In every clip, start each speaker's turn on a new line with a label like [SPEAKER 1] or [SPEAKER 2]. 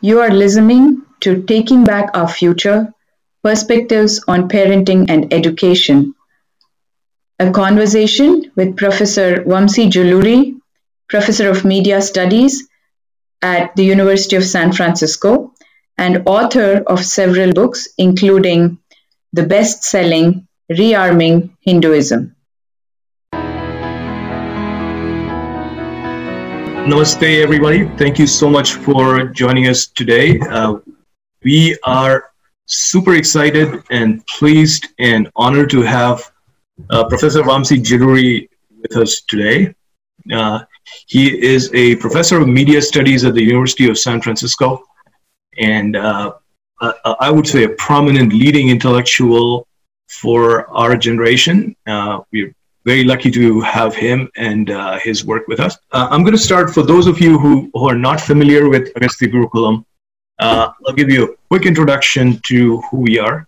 [SPEAKER 1] You are listening to Taking Back Our Future Perspectives on Parenting and Education, a conversation with Professor Vamsi Juluri, Professor of Media Studies at the University of San Francisco, and author of several books, including the best selling Rearming Hinduism.
[SPEAKER 2] Namaste, everybody. Thank you so much for joining us today. Uh, we are super excited and pleased and honored to have uh, Professor Vamsi Juluri with us today. Uh, he is a professor of media studies at the University of San Francisco and uh, I would say a prominent leading intellectual for our generation. Uh, we're very lucky to have him and uh, his work with us. Uh, I'm going to start for those of you who, who are not familiar with Agastya Gurukulam. Uh, I'll give you a quick introduction to who we are.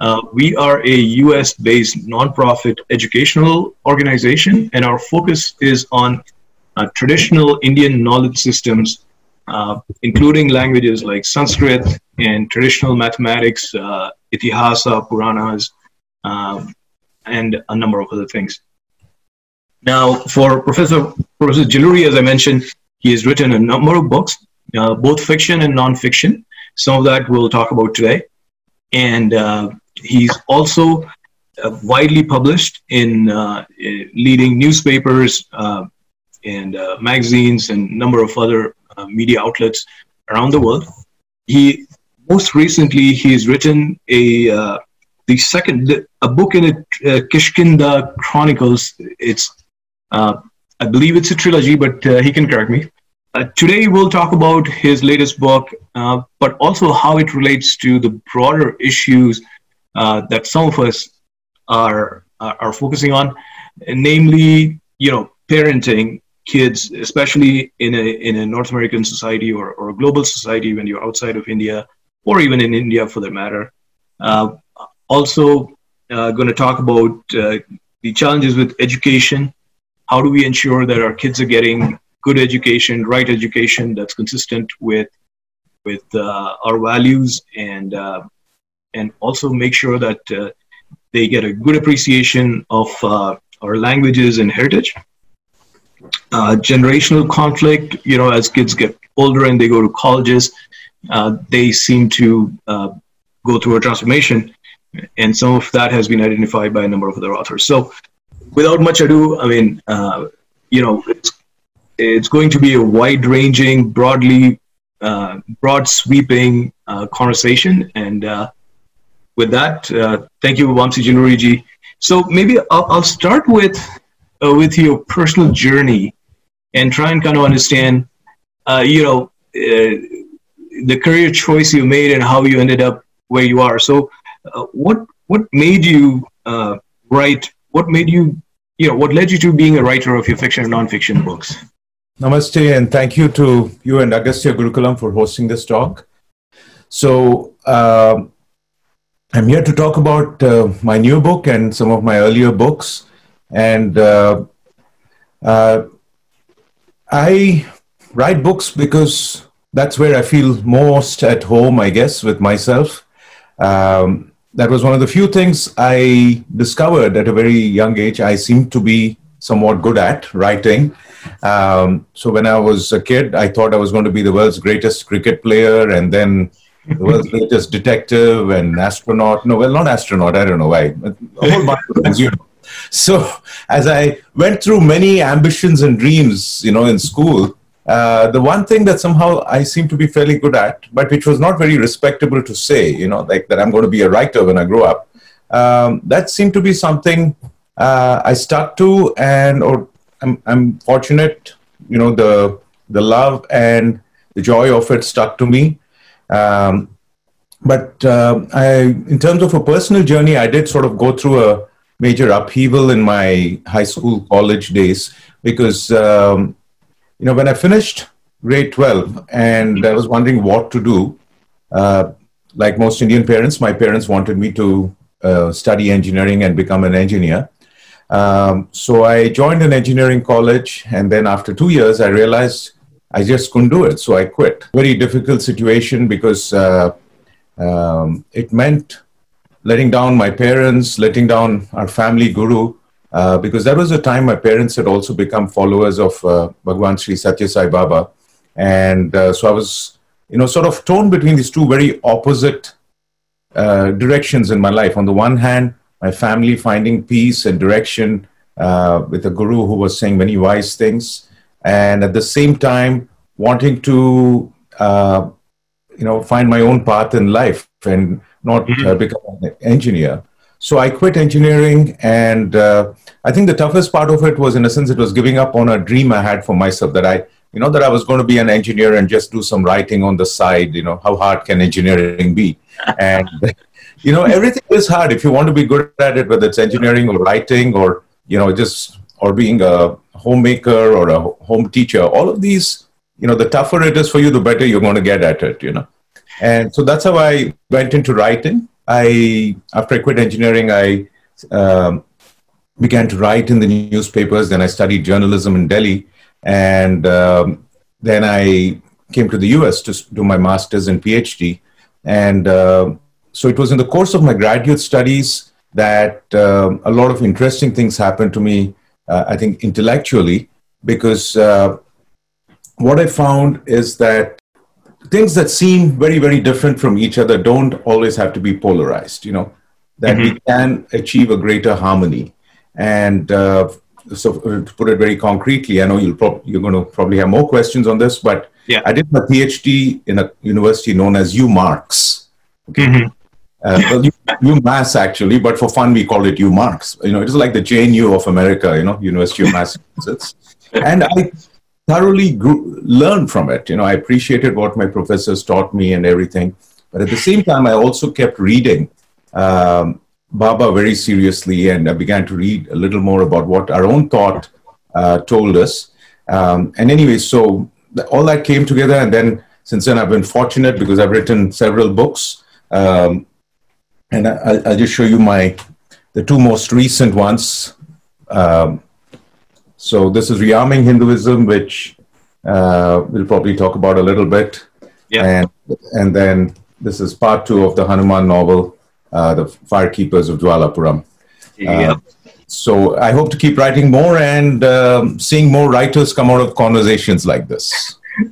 [SPEAKER 2] Uh, we are a US based nonprofit educational organization, and our focus is on uh, traditional Indian knowledge systems, uh, including languages like Sanskrit and traditional mathematics, Itihasa, Puranas, um, and a number of other things. Now, for Professor Professor Juluri, as I mentioned, he has written a number of books, uh, both fiction and nonfiction. Some of that we'll talk about today, and uh, he's also uh, widely published in uh, leading newspapers uh, and magazines and a number of other media outlets around the world. He most recently he's written a the second a book in it, uh, Kishkindha Chronicles. It's I believe it's a trilogy, but uh, he can correct me. Uh, today we'll talk about his latest book, uh, but also how it relates to the broader issues uh, that some of us are are focusing on, namely, you know, parenting kids, especially in a in a North American society or, or a global society when you're outside of India, or even in India for that matter. Uh, also uh, going to talk about uh, the challenges with education. How do we ensure that our kids are getting good education, right education that's consistent with with uh, our values, and uh, and also make sure that uh, they get a good appreciation of uh, our languages and heritage. generational conflict, you know, as kids get older and they go to colleges, they seem to go through a transformation and some of that has been identified by a number of other authors. So, without much ado, I mean, uh, you know, it's, it's going to be a wide-ranging, broadly, uh, broad sweeping uh, conversation. And uh, with that, uh, thank you, Vamsi Juluri So maybe I'll, I'll start with uh, with your personal journey and try and kind of understand, you know, the career choice you made and how you ended up where you are. So what what made you write? What made you you know what led you to being a writer of your fiction and nonfiction books?
[SPEAKER 3] Namaste, and thank you to you and Agastya Gurukulam for hosting this talk. So, uh, I'm here to talk about uh, my new book and some of my earlier books. And uh, uh, I write books because that's where I feel most at home, I guess, with myself. Um, that was one of the few things I discovered at a very young age. I seemed to be somewhat good at writing. Um, so when I was a kid, I thought I was going to be the world's greatest cricket player, and then the world's greatest detective and astronaut. No, well, not astronaut. I don't know why. A whole bunch of things, you know. So as I went through many ambitions and dreams, you know, in school, uh, the one thing that somehow I seem to be fairly good at, but which was not very respectable to say, you know, like that I'm going to be a writer when I grow up, um, that seemed to be something uh, I stuck to, and or I'm, I'm fortunate, you know, the the love and the joy of it stuck to me. Um, but uh, I, in terms of a personal journey, I did sort of go through a major upheaval in my high school, college days because. Um, you know, when I finished grade 12 and I was wondering what to do, uh, like most Indian parents, my parents wanted me to uh, study engineering and become an engineer. Um, so I joined an engineering college, and then after two years, I realized I just couldn't do it. So I quit. Very difficult situation because uh, um, it meant letting down my parents, letting down our family guru, uh, because that was a time my parents had also become followers of uh, Bhagwan Sri Satya Sai Baba. And uh, so I was, you know, sort of torn between these two very opposite uh, directions in my life. On the one hand, my family finding peace and direction uh, with a guru who was saying many wise things, and at the same time wanting to uh, you know find my own path in life and not uh,
[SPEAKER 2] Mhm.
[SPEAKER 3] become an engineer. So I quit engineering, and uh, I think the toughest part of it was, in a sense, it was giving up on a dream I had for myself that I, you know, that I was going to be an engineer and just do some writing on the side. You know, how hard can engineering be? And you know, everything is hard if you want to be good at it, whether it's engineering or writing or you know, just or being a homemaker or a home teacher. All of these, you know, the tougher it is for you, the better you're going to get at it. You know, and so that's how I went into writing. I after I quit engineering, I um, began to write in the newspapers. Then I studied journalism in Delhi, and um, then I came to the US to do my master's and PhD. And uh, so it was in the course of my graduate studies that um, a lot of interesting things happened to me, uh, I think intellectually, because uh, what I found is that things that seem very, very different from each other don't always have to be polarized, you know, that we can achieve a greater harmony. And uh, so, uh, to put it very concretely, I know you'll prob- you're going to probably have more questions on this, but
[SPEAKER 2] Yeah.
[SPEAKER 3] I did my PhD in a university known as UMarks.
[SPEAKER 2] Mhm.
[SPEAKER 3] Uh, well, UMass actually, but for fun we called it UMarks. You know, it is like the JNU of America, you know, University of Massachusetts. and I thoroughly grew, learned from it. You know, I appreciated what my professors taught me and everything. But at the same time, I also kept reading um, Baba very seriously, and I began to read a little more about what our own thought uh, told us. Um, and anyway, so all that came together, and then since then I've been fortunate because I've written several books. Um, and I, I'll- I'll just show you my the two most recent ones. Um, so this is Rearming Hinduism, which uh, we'll probably talk about a little bit,
[SPEAKER 2] Yeah.
[SPEAKER 3] and and then this is part two of the Hanuman novel, uh, the Firekeepers of Dwalapuram.
[SPEAKER 2] Yeah.
[SPEAKER 3] So I hope to keep writing more and um, seeing more writers come out of conversations like this.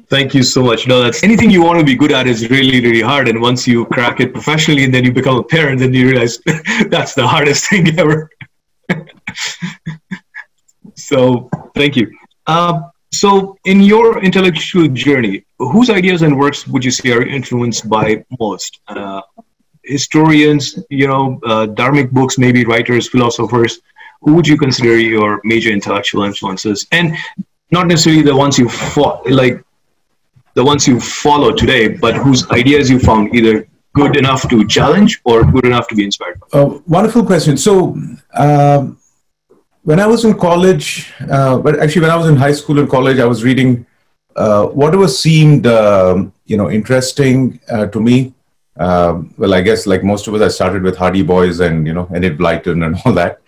[SPEAKER 2] Thank you so much. No, that's anything you want to be good at is really, really hard. And once you crack it professionally and then you become a parent, then you realize that's the hardest thing ever. so, thank you. Uh, so, in your intellectual journey, whose ideas and works would you say are influenced by most? Uh, historians, you know, uh, dharmic books, maybe writers, philosophers. Who would you consider your major intellectual influences? And not necessarily the ones you fought, like the ones you follow today, but whose ideas you found either good enough to challenge or good enough to be inspired by.
[SPEAKER 3] Uh, wonderful question. So, um, when I was in college, uh, but actually when I was in high school and college, I was reading uh, whatever seemed, um, you know, interesting uh, to me. Um, well, I guess like most of us, I started with Hardy Boys and you know Enid Blyton and all that,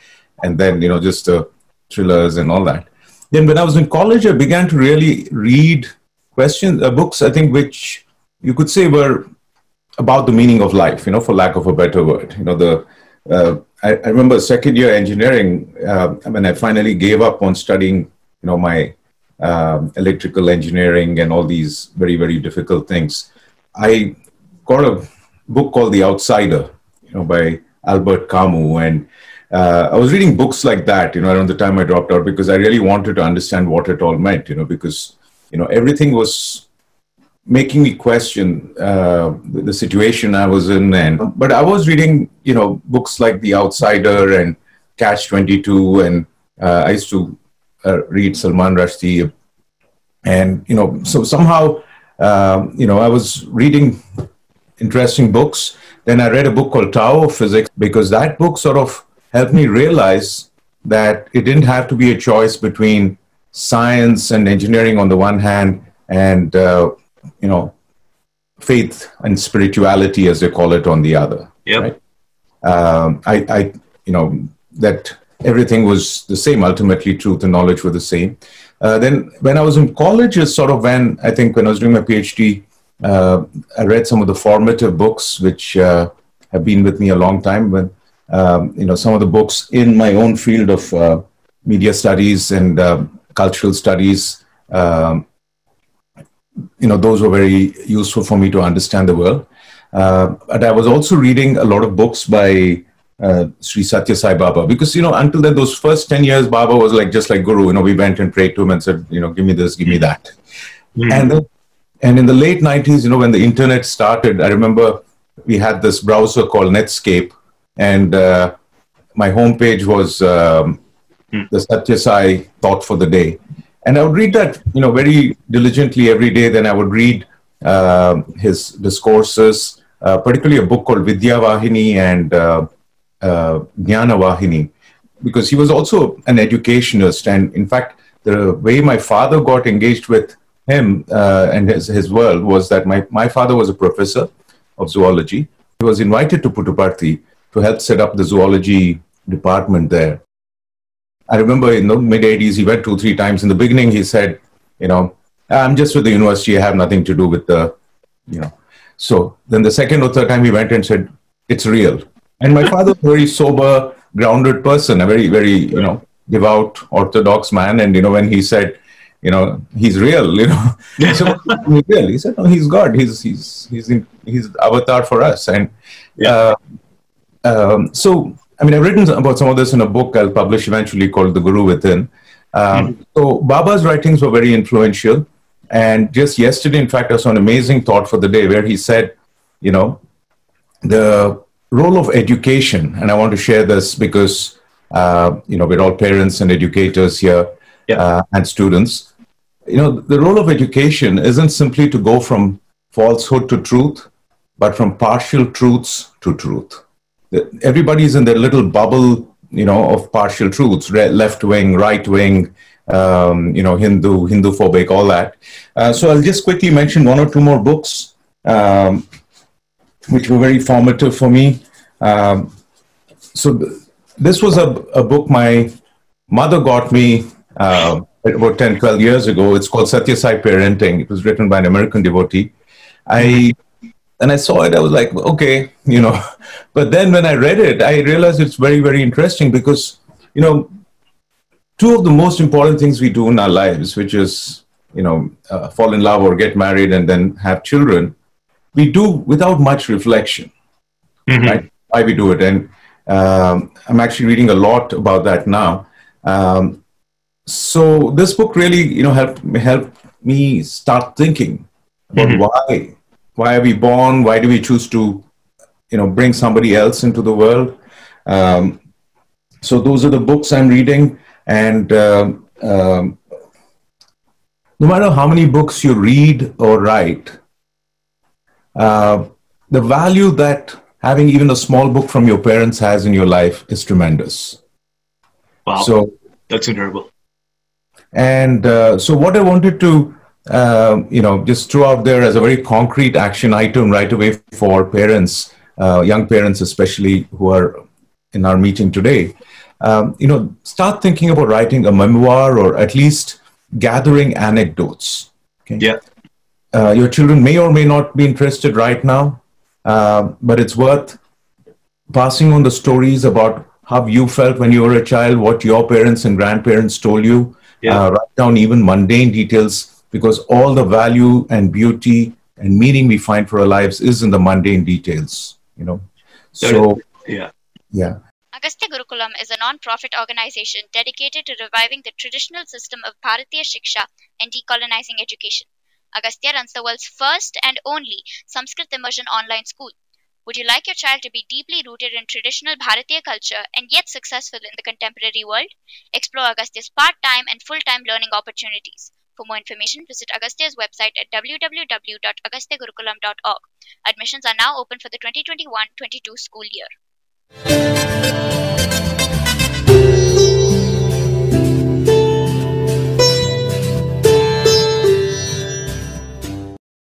[SPEAKER 3] and then you know just uh, thrillers and all that. Then when I was in college, I began to really read questions, uh, books. I think which you could say were about the meaning of life, you know, for lack of a better word. You know, the uh, I, I remember second year engineering uh, when I finally gave up on studying, you know, my um, electrical engineering and all these very very difficult things. I got a book called The Outsider, you know, by Albert Camus, and uh, I was reading books like that, you know, around the time I dropped out because I really wanted to understand what it all meant, you know, because you know everything was making me question uh, the situation I was in. And but I was reading, you know, books like The Outsider and Catch Twenty Two, and uh, I used to uh, read Salman Rushdie, and you know, so somehow, um, you know, I was reading interesting books. Then I read a book called Tao of Physics because that book sort of helped me realize that it didn't have to be a choice between science and engineering on the one hand and uh, you know faith and spirituality as they call it on the other
[SPEAKER 2] Yeah.
[SPEAKER 3] Right. um, I, I you know that everything was the same. Ultimately, truth and knowledge were the same. Uh, then, when I was in college, is sort of when I think when I was doing my PhD, uh, I read some of the formative books which uh, have been with me a long time. When um, you know some of the books in my own field of uh, media studies and uh, cultural studies, um, you know, those were very useful for me to understand the world. Uh, but I was also reading a lot of books by uh, Sri Satya Sai Baba because you know until then those first ten years Baba was like just like Guru. You know, we went and prayed to him and said, you know, give me this, give me that, mm-hmm. and then, and in the late nineties, you know, when the internet started, I remember we had this browser called Netscape, and uh, my homepage was um, mm. the Satya Sai thought for the day, and I would read that you know very diligently every day. Then I would read uh, his discourses, uh, particularly a book called Vidya Vahini and uh, uh, Jnana Vahini, because he was also an educationist. And in fact, the way my father got engaged with him uh, and his, his world was that my, my father was a professor of zoology. He was invited to Puttaparthi to help set up the zoology department there. I remember in the mid 80s, he went two, three times. In the beginning, he said, You know, I'm just with the university, I have nothing to do with the, you know. So then the second or third time he went and said, It's real. And my father, was very sober, grounded person, a very, very, you know, devout, orthodox man. And, you know, when he said, you know, he's real, you know, so he's real. He said, no, he's God. He's, he's, he's, in, he's avatar for us. And uh, um, so, I mean, I've written about some of this in a book I'll publish eventually called The Guru Within. Um, mm-hmm. So Baba's writings were very influential. And just yesterday, in fact, I saw an amazing thought for the day where he said, you know, the role of education, and I want to share this because uh, you know we're all parents and educators here yeah. uh, and students. You know, the role of education isn't simply to go from falsehood to truth, but from partial truths to truth. Everybody's in their little bubble, you know, of partial truths: left wing, right wing, um, you know, Hindu, Hindu phobic, all that. Uh, so I'll just quickly mention one or two more books. Um, which were very formative for me. Um, so th- this was a, a book my mother got me uh, about 10, 12 years ago. It's called Satya Sai Parenting. It was written by an American devotee. I and I saw it, I was like, okay, you know. But then when I read it, I realized it's very, very interesting because, you know, two of the most important things we do in our lives, which is, you know, uh, fall in love or get married and then have children, we do without much reflection, mm-hmm. right? Why we do it. And um, I'm actually reading a lot about that now. Um, so this book really, you know, helped helped me start thinking about mm-hmm. why why are we born? Why do we choose to, you know, bring somebody else into the world? Um, so those are the books I'm reading, and um, um no matter how many books you read or write, uh, the value that having even a small book from your parents has in your life is tremendous.
[SPEAKER 2] Wow. So that's incredible.
[SPEAKER 3] And uh, so, what I wanted to, uh, you know, just throw out there as a very concrete action item right away for parents, uh, young parents especially who are in our meeting today, um, you know, start thinking about writing a memoir or at least gathering anecdotes.
[SPEAKER 2] Okay? Yeah
[SPEAKER 3] uh, your children may or may not be interested right now, uh, but it's worth passing on the stories about how you felt when you were a child, what your parents and grandparents told you. Yeah. Uh, write down even mundane details because all the value and beauty and meaning we find for our lives is in the mundane details. You know, so
[SPEAKER 2] yeah,
[SPEAKER 3] yeah.
[SPEAKER 4] Agastya Gurukulam is a non-profit organization dedicated to reviving the traditional system of Bharatiya Shiksha and decolonizing education. Agastya runs the world's first and only Sanskrit immersion online school. Would you like your child to be deeply rooted in traditional Bharatiya culture and yet successful in the contemporary world? Explore Agastya's part time and full time learning opportunities. For more information, visit Agastya's website at www.agastyagurukulam.org. Admissions are now open for the 2021 22 school year.